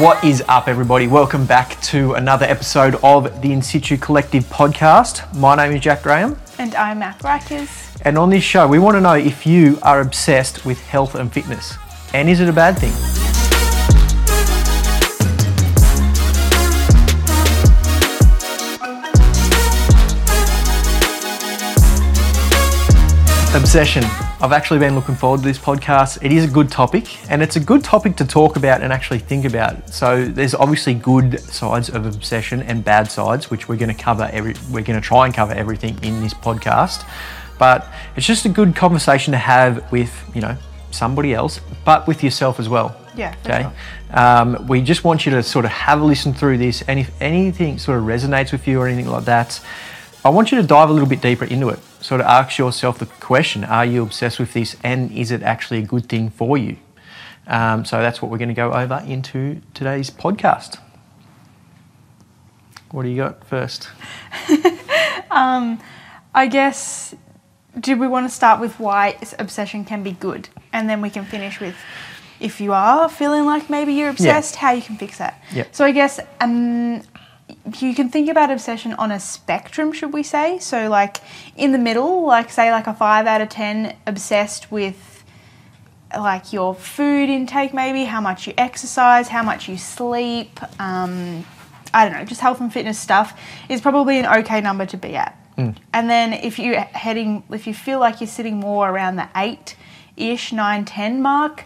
What is up, everybody? Welcome back to another episode of the In Situ Collective podcast. My name is Jack Graham, And I'm Mack Rykers. and on this show, we want to know if you are obsessed with health and fitness. And is it a bad thing? Obsession. I've actually been looking forward to this podcast. It is a good topic, and it's a good topic to talk about and actually think about. So there's obviously good sides of obsession and bad sides, which we're going to cover. Every we're going to try and cover everything in this podcast. But it's just a good conversation to have with you know somebody else, but with yourself as well. Yeah, Okay. sure. Um, we just want you to sort of have a listen through this, and if anything sort of resonates with you or anything like that, I want you to dive a little bit deeper into it. Sort of ask yourself the question: Are you obsessed with this, and is it actually a good thing for you? Um, so that's what we're going to go over into today's podcast. What do you got first? I guess, do we want to start with why obsession can be good? And then we can finish with if you are feeling like maybe you're obsessed, how you can fix that. Yeah. So I guess um, you can think about obsession on a spectrum, should we say? So, like in the middle, like say, like a five out of 10 obsessed with like your food intake, maybe how much you exercise, how much you sleep. Um, I don't know, just health and fitness stuff is probably an okay number to be at. And then if you're heading, if you feel like you're sitting more around the eight ish, nine, 10 mark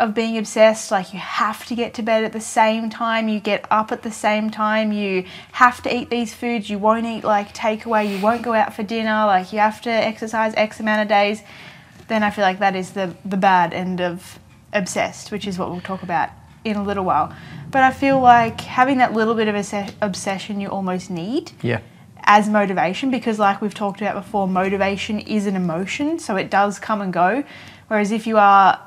of being obsessed, like you have to get to bed at the same time, you get up at the same time, you have to eat these foods, you won't eat like takeaway, you won't go out for dinner, like you have to exercise X amount of days, then I feel like that is the, the bad end of obsessed, which is what we'll talk about in a little while. But I feel like having that little bit of a obsession you almost need Yeah. as motivation because like we've talked about before motivation is an emotion so it does come and go whereas if you are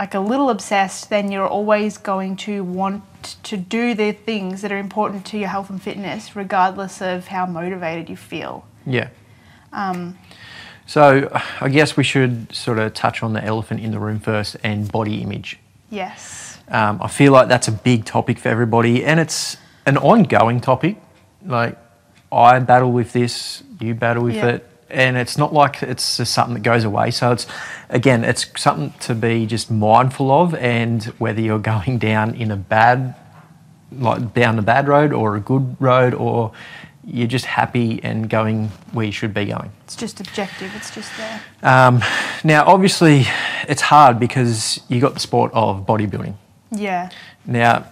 like a little obsessed then you're always going to want to do the things that are important to your health and fitness regardless of how motivated you feel Yeah. um, So I guess we should sort of touch on the elephant in the room first and body image. yes Um, I feel like that's a big topic for everybody, and it's an ongoing topic. Like I battle with this, you battle with Yeah. it, and it's not like it's just something that goes away. So it's again, it's something to be just mindful of, and whether you're going down in a bad, like down a bad road or a good road, or you're just happy and going where you should be going. it's just objective it's just there Um, now, obviously, it's hard because you got the sport of bodybuilding. yeah Now,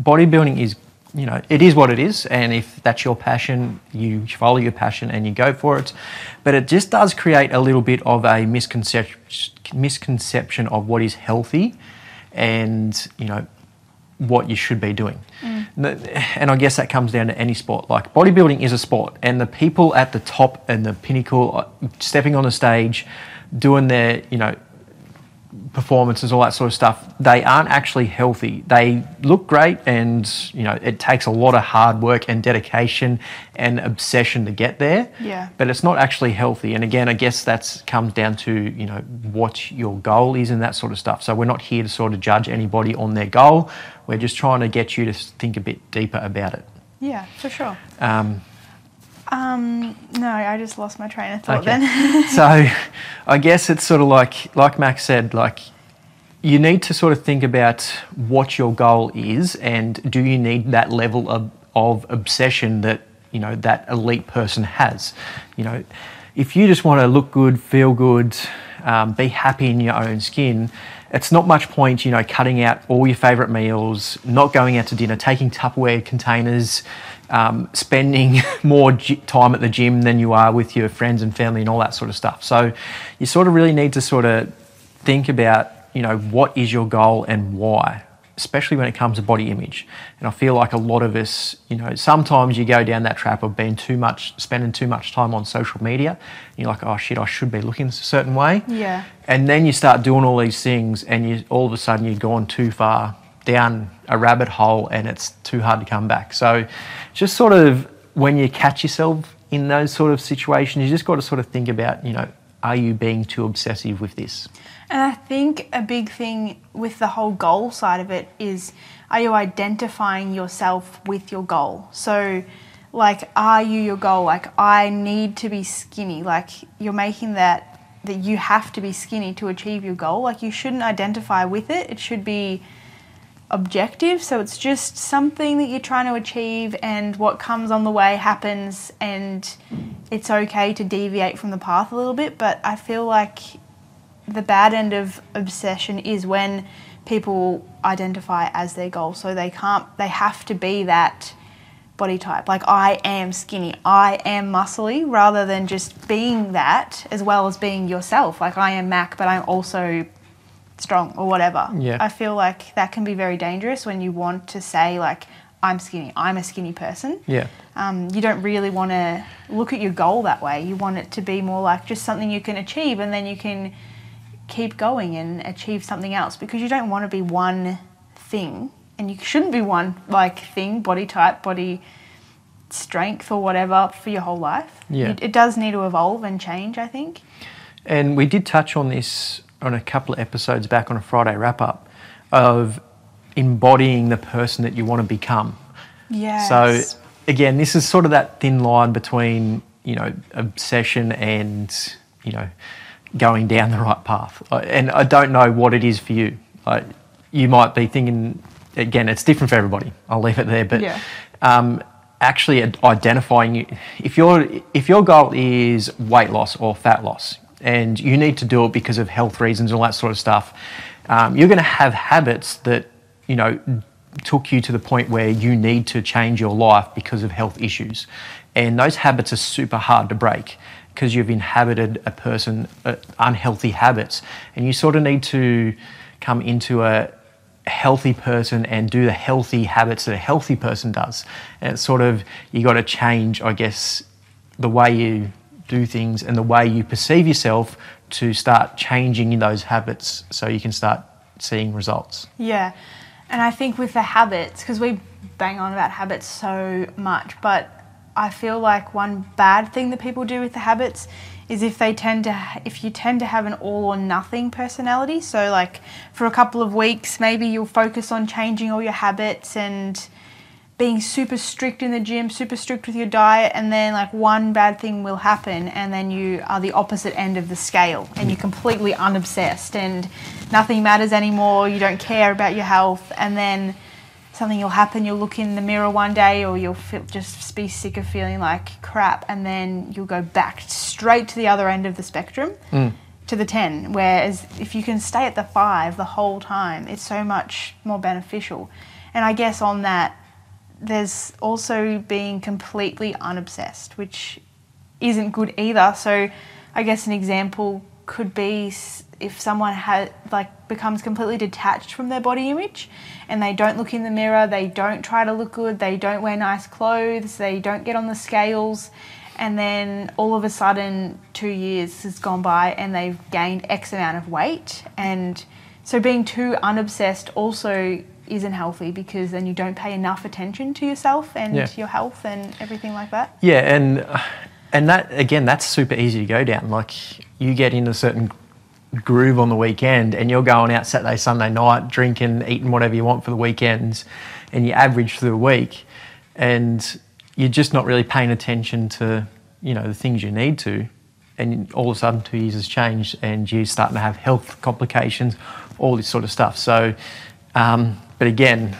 bodybuilding is, you know, it is what it is, and if that's your passion, you follow your passion and you go for it. But it just does create a little bit of a misconception, misconception of what is healthy, and you know what you should be doing. N- And I guess that comes down to any sport. Like bodybuilding is a sport, and the people at the top and the pinnacle, uh, stepping on the stage, doing their, you know, performances, all that sort of stuff, they aren't actually healthy. They look great, and you know it takes a lot of hard work and dedication and obsession to get there. Yeah. But it's not actually healthy. And again, I guess that's comes down to you know what your goal is and that sort of stuff. So we're not here to sort of judge anybody on their goal. We're just trying to get you to think a bit deeper about it. yeah for sure Um, um no i just lost my train of thought Okay. then so I guess it's sort of like like Max said, like you need to sort of think about what your goal is and do you need that level of, of obsession that you know that elite person has. You know, if you just want to look good, feel good, um, be happy in your own skin, it's not much point, you know, cutting out all your favourite meals, not going out to dinner, taking Tupperware containers, um, spending more gy- time at the gym than you are with your friends and family and all that sort of stuff. So you sort of really need to sort of think about, you know, what is your goal and why, especially when it comes to body image. And I feel like a lot of us, you know, sometimes you go down that trap of being too much, spending too much time on social media. And you're like, oh shit, I should be looking a certain way. Yeah. And then you start doing all these things, and you all of a sudden you've gone too far down a rabbit hole, and it's too hard to come back. So, just sort of when you catch yourself in those sort of situations, you just got to sort of think about, you know, are you being too obsessive with this? And I think a big thing with the whole goal side of it is are you identifying yourself with your goal? So, like, are you your goal? Like, I need to be skinny. Like, you're making that that you have to be skinny to achieve your goal. Like, you shouldn't identify with it. It should be objective. So, it's just something that you're trying to achieve, and what comes on the way happens, and it's okay to deviate from the path a little bit. But I feel like the bad end of obsession is when people identify as their goal. So they can't, they have to be that body type. Like, I am skinny, I am muscly, rather than just being that as well as being yourself. Like, I am Mack, but I'm also strong or whatever. Yeah. I feel like that can be very dangerous when you want to say, like, I'm skinny, I'm a skinny person. Yeah. Um, you don't really want to look at your goal that way. You want it to be more like just something you can achieve and then you can keep going and achieve something else because you don't want to be one thing and you shouldn't be one like thing, body type, body strength or whatever for your whole life. Yeah. It, it does need to evolve and change, I think. And we did touch on this on a couple of episodes back on a Friday wrap up of embodying the person that you want to become. Yes. So again, this is sort of that thin line between you know obsession and you know going down the right path. And I don't know what it is for you. Like, you might be thinking again, it's different for everybody. I'll leave it there, but Yeah. um, actually identifying if your if your goal is weight loss or fat loss, and you need to do it because of health reasons and all that sort of stuff, um, you're going to have habits that you know took you to the point where you need to change your life because of health issues, and those habits are super hard to break because you've inhabited a person uh, unhealthy habits, and you sort of need to come into a healthy person and do the healthy habits that a healthy person does. And it's sort of, you got to change, I guess, the way you do things and the way you perceive yourself to start changing those habits so you can start seeing results. Yeah. And I think with the habits, because we bang on about habits so much, but I feel like one bad thing that people do with the habits is if they tend to if you tend to have an all or nothing personality so like for a couple of weeks maybe you'll focus on changing all your habits and being super strict in the gym super strict with your diet and then like one bad thing will happen and then you are the opposite end of the scale and you're completely unobsessed and nothing matters anymore you don't care about your health and then something will happen you'll look in the mirror one day or you'll feel, just be sick of feeling like crap and then you'll go back straight to the other end of the spectrum hmm. to the 10 whereas if you can stay at the 5 the whole time it's so much more beneficial. And i guess on that there's also being completely unobsessed which isn't good either. So i guess an example could be if someone had like becomes completely detached from their body image and they don't look in the mirror they don't try to look good they don't wear nice clothes they don't get on the scales and then all of a sudden two years has gone by and they've gained x amount of weight. And so being too unobsessed also isn't healthy because then you don't pay enough attention to yourself and Yeah. your health and everything like that Yeah, and and that again, that's super easy to go down. Like you get in a certain groove on the weekend, and you're going out Saturday, Sunday night, drinking, eating whatever you want for the weekends, and you average through the week, and you're just not really paying attention to you know the things you need to, and all of a sudden two years has changed, and you're starting to have health complications, all this sort of stuff. So, um, but again,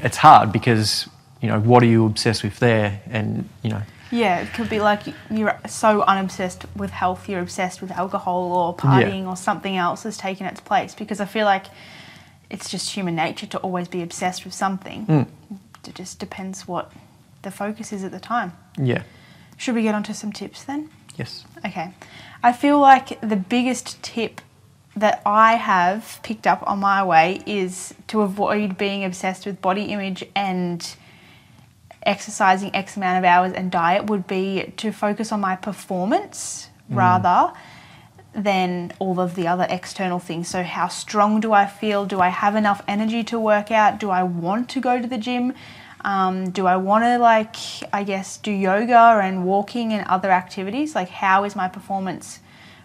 it's hard because you know what are you obsessed with there, and you know. Yeah, it could be like you're so unobsessed with health, you're obsessed with alcohol or partying or something else has taken its place. Because I feel like it's just human nature to always be obsessed with something. Mm. It just depends what the focus is at the time. Yeah. Should we get onto some tips then? Yes. Okay. I feel like the biggest tip that I have picked up on my way is to avoid being obsessed with body image and exercising X amount of hours and diet would be to focus on my performance rather than all of the other external things. So, how strong do I feel? Do I have enough energy to work out? Do I want to go to the gym? Um, do I want to, like, I guess, do yoga and walking and other activities? Like, how is my performance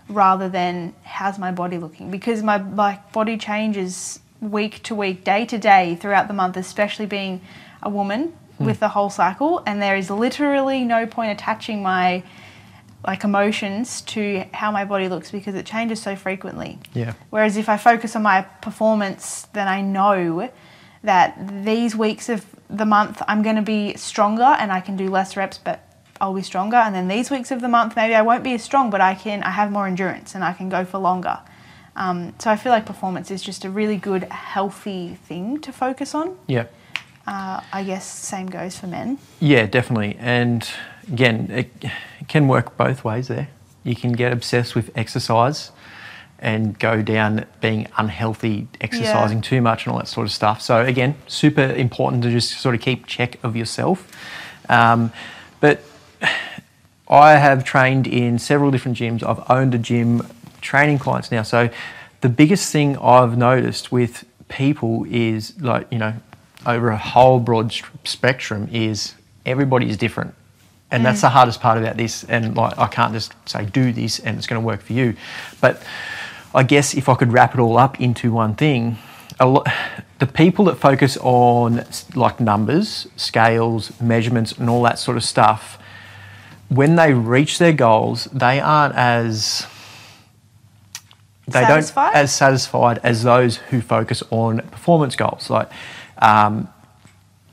rather than how's my body looking because my like body changes week to week, day to day throughout the month, especially being a woman hmm. with the whole cycle and there is literally no point attaching my like emotions to how my body looks because it changes so frequently. Yeah. Whereas if I focus on my performance, then I know that these weeks of the month I'm going to be stronger and I can do less reps, but I'll be stronger. And then these weeks of the month, maybe I won't be as strong, but I can I have more endurance and I can go for longer. Um, so I feel like performance is just a really good, healthy thing to focus on. Yeah. Uh, I guess same goes for men. Yeah, definitely. And again, it, it can work both ways there. You can get obsessed with exercise and go down being unhealthy, exercising too much, and all that sort of stuff. So, again, super important to just sort of keep check of yourself. Um, but I have trained in several different gyms. I've owned a gym, training clients now. So, the biggest thing I've noticed with people is like, you know, over a whole broad spectrum is everybody is different. And that's the mm. hardest part about this. And like, I can't just say, do this and it's going to work for you. But I guess if I could wrap it all up into one thing, lot, the people that focus on like numbers, scales, measurements, and all that sort of stuff, when they reach their goals, they aren't as they Satisfied? don't as satisfied as those who focus on performance goals, like um,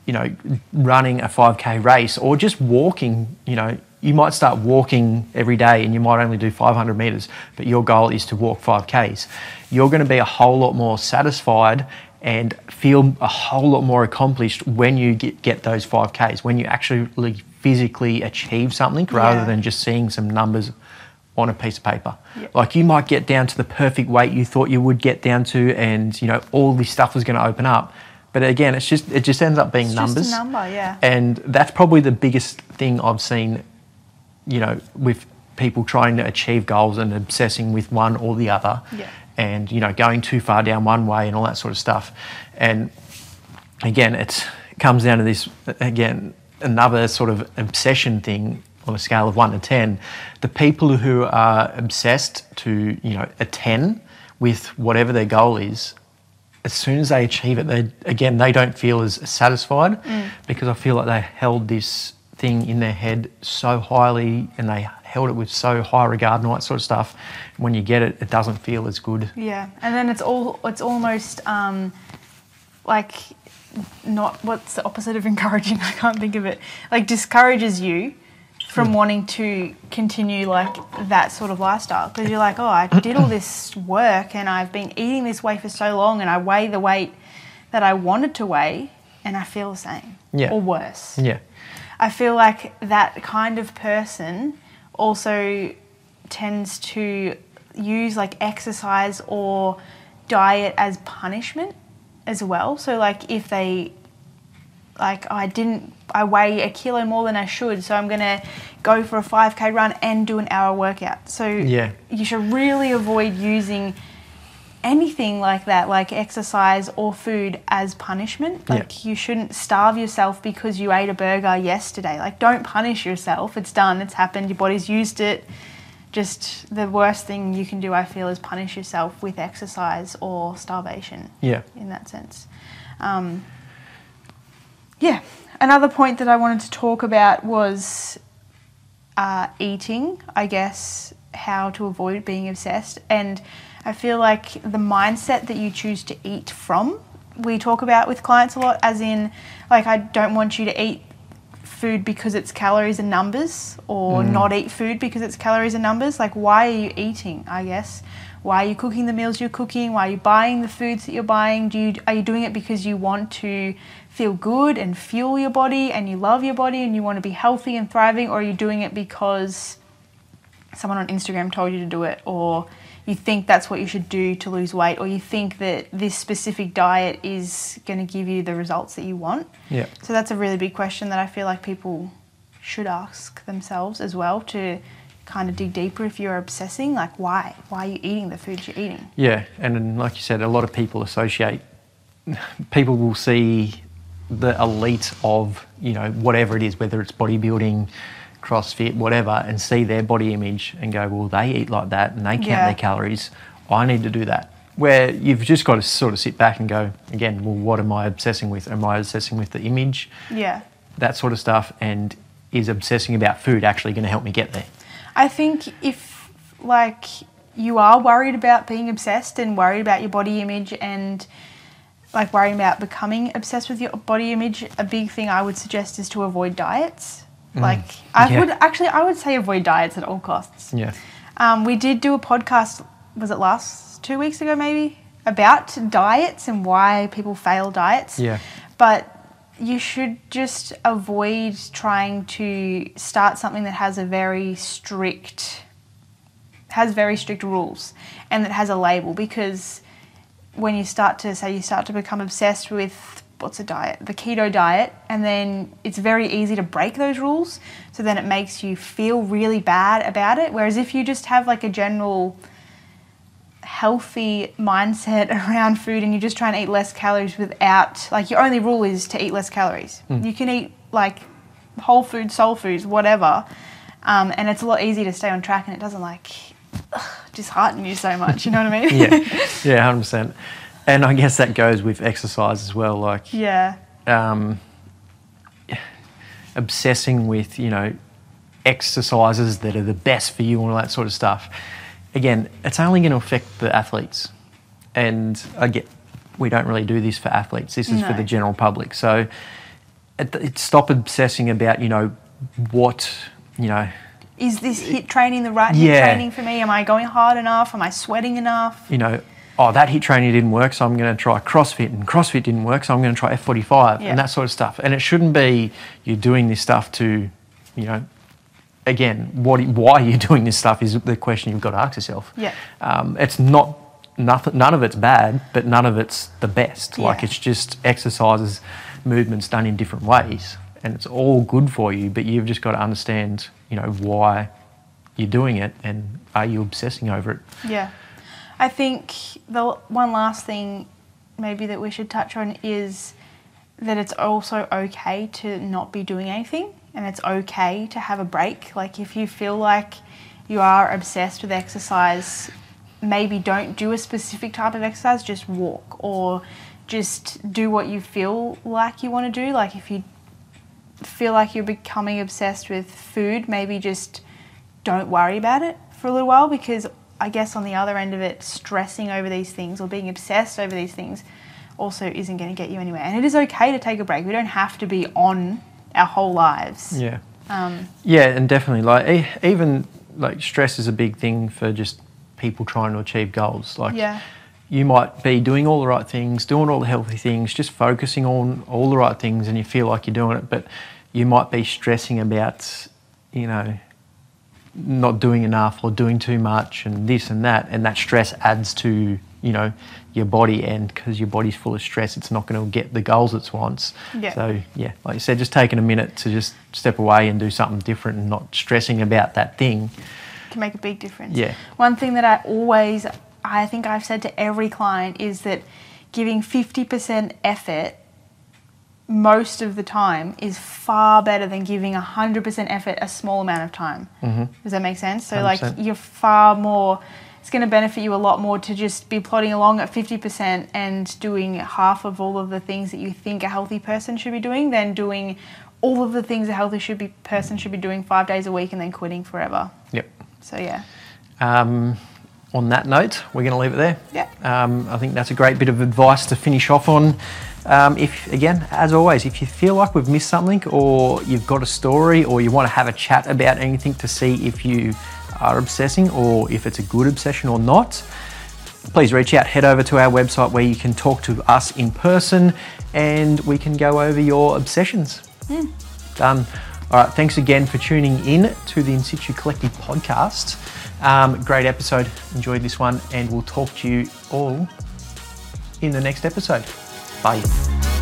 you know running a 5k race or just walking. You know, you might start walking every day and you might only do 500 meters, but your goal is to walk 5ks. You're going to be a whole lot more satisfied and feel a whole lot more accomplished when you get, get those 5ks when you actually physically achieve something rather Yeah. than just seeing some numbers on a piece of paper. Yeah. Like you might get down to the perfect weight you thought you would get down to, and you know all this stuff was going to open up. But again, it's just it just ends up being It's just a numbers. number, yeah. And that's probably the biggest thing I've seen, you know, with people trying to achieve goals and obsessing with one or the other, Yeah. and you know going too far down one way and all that sort of stuff. And again, it's, it comes down to this again another sort of obsession thing on a scale of one to ten. The people who are obsessed to you know a ten with whatever their goal is, as soon as they achieve it, they again they don't feel as satisfied because I feel like they held this thing in their head so highly and they held it with so high regard and all that sort of stuff. When you get it, it doesn't feel as good. Yeah, and then it's all it's almost um, like not what's the opposite of encouraging? I can't think of it. Like discourages you from hmm. wanting to continue like that sort of lifestyle because you're like, oh, I did all this work and I've been eating this way for so long and I weigh the weight that I wanted to weigh and I feel the same Yeah. or worse. Yeah, I feel like that kind of person also tends to use like exercise or diet as punishment as well. So like if they like I didn't I weigh a kilo more than I should, so I'm gonna go for a 5k run and do an hour workout. So Yeah. you should really avoid using anything like that, like exercise or food, as punishment. Yeah. Like you shouldn't starve yourself because you ate a burger yesterday. Like don't punish yourself. It's done. It's happened. Your body's used it. Just the worst thing you can do, I feel, is punish yourself with exercise or starvation. yeah, In that sense. Um, yeah. Another point that I wanted to talk about was uh, eating, I guess, how to avoid being obsessed. And I feel like the mindset that you choose to eat from, we talk about with clients a lot, as in, like, I don't want you to eat food because it's calories and numbers, or mm. not eat food because it's calories and numbers. Like, why are you eating, I guess? Why are you cooking the meals you're cooking? Why are you buying the foods that you're buying? Do you, are you doing it because you want to feel good and fuel your body and you love your body and you want to be healthy and thriving? Or are you doing it because someone on Instagram told you to do it, or you think that's what you should do to lose weight, or you think that this specific diet is going to give you the results that you want? yeah, So that's a really big question that I feel like people should ask themselves as well to kind of dig deeper if you're obsessing like why why are you eating the foods you're eating yeah. And like you said, a lot of people associate. People will see the elite of you know whatever it is, whether it's bodybuilding, CrossFit, whatever, and see their body image and go, well, they eat like that and they count Yeah. their calories. I need to do that. Where you've just got to sort of sit back and go, again, well, what am I obsessing with? Am I obsessing with the image, Yeah. that sort of stuff? And is obsessing about food actually going to help me get there? I think if like you are worried about being obsessed and worried about your body image and like worrying about becoming obsessed with your body image, a big thing I would suggest is to avoid diets. Like I Yeah. would actually I would say avoid diets at all costs. Yeah. Um, we did do a podcast, was it last two weeks ago maybe, about diets and why people fail diets. Yeah. But you should just avoid trying to start something that has a very strict, has very strict rules and that has a label because when you start to say you start to become obsessed with what's a diet? The keto diet and then it's very easy to break those rules so then it makes you feel really bad about it. Whereas if you just have like a general healthy mindset around food and you just try and eat less calories without like your only rule is to eat less calories. You can eat like whole food soul foods whatever um, and it's a lot easier to stay on track and it doesn't like ugh, dishearten you so much you know what i mean? Yeah. yeah, hundred percent. And I guess that goes with exercise as well. Like yeah um, obsessing with you know exercises that are the best for you and all that sort of stuff. Again, it's only going to affect the athletes, and I get we don't really do this for athletes. This is for the general public. So it, it, stop obsessing about you know what you know. is this HIIT training the right HIIT training for me am i going hard enough am i sweating enough you know, oh, that HIIT training didn't work, so I'm going to try CrossFit, and CrossFit didn't work, so I'm going to try F45, Yeah. and that sort of stuff. And it shouldn't be you're doing this stuff to, you know, again, what, why you're doing this stuff is the question you've got to ask yourself. Yeah. Um, it's not, nothing, none of it's bad, but none of it's the best. Like it's just exercises, movements done in different ways, and it's all good for you, but you've just got to understand, you know, why you're doing it and are you obsessing over it. Yeah. I think the one last thing maybe that we should touch on is that it's also okay to not be doing anything and it's okay to have a break. Like if you feel like you are obsessed with exercise, maybe don't do a specific type of exercise, just walk or just do what you feel like you want to do. Like if you feel like you're becoming obsessed with food, maybe just don't worry about it for a little while because I guess on the other end of it, stressing over these things or being obsessed over these things also isn't going to get you anywhere. And it is okay to take a break. We don't have to be on our whole lives. Yeah. Um, Yeah, and definitely, like even like stress is a big thing for just people trying to achieve goals. Like, Yeah. you might be doing all the right things, doing all the healthy things, just focusing on all the right things, and you feel like you're doing it, but you might be stressing about, you know, not doing enough or doing too much and this and that, and that stress adds to you know your body, and because your body's full of stress, it's not going to get the goals it wants. Yeah. So yeah, like you said, just taking a minute to just step away and do something different, and not stressing about that thing. can make a big difference. Yeah. One thing that I always, I think I've said to every client is that giving 50% effort most of the time is far better than giving 100% effort a small amount of time. Mm-hmm. Does that make sense? So, like, 100%. you're far more, it's going to benefit you a lot more to just be plodding along at 50% and doing half of all of the things that you think a healthy person should be doing than doing all of the things a healthy should be person should be doing five days a week and then quitting forever. Yep. So yeah, Um, on that note, we're going to leave it there. Yeah. Um, I think that's a great bit of advice to finish off on. Um, if again, as always, if you feel like we've missed something, or you've got a story, or you want to have a chat about anything to see if you are obsessing or if it's a good obsession or not, please reach out. Head over to our website where you can talk to us in person, and we can go over your obsessions. Done. All right. Thanks again for tuning in to the In Situ Collective podcast. Um, great episode. Enjoyed this one, and we'll talk to you all in the next episode. 拜.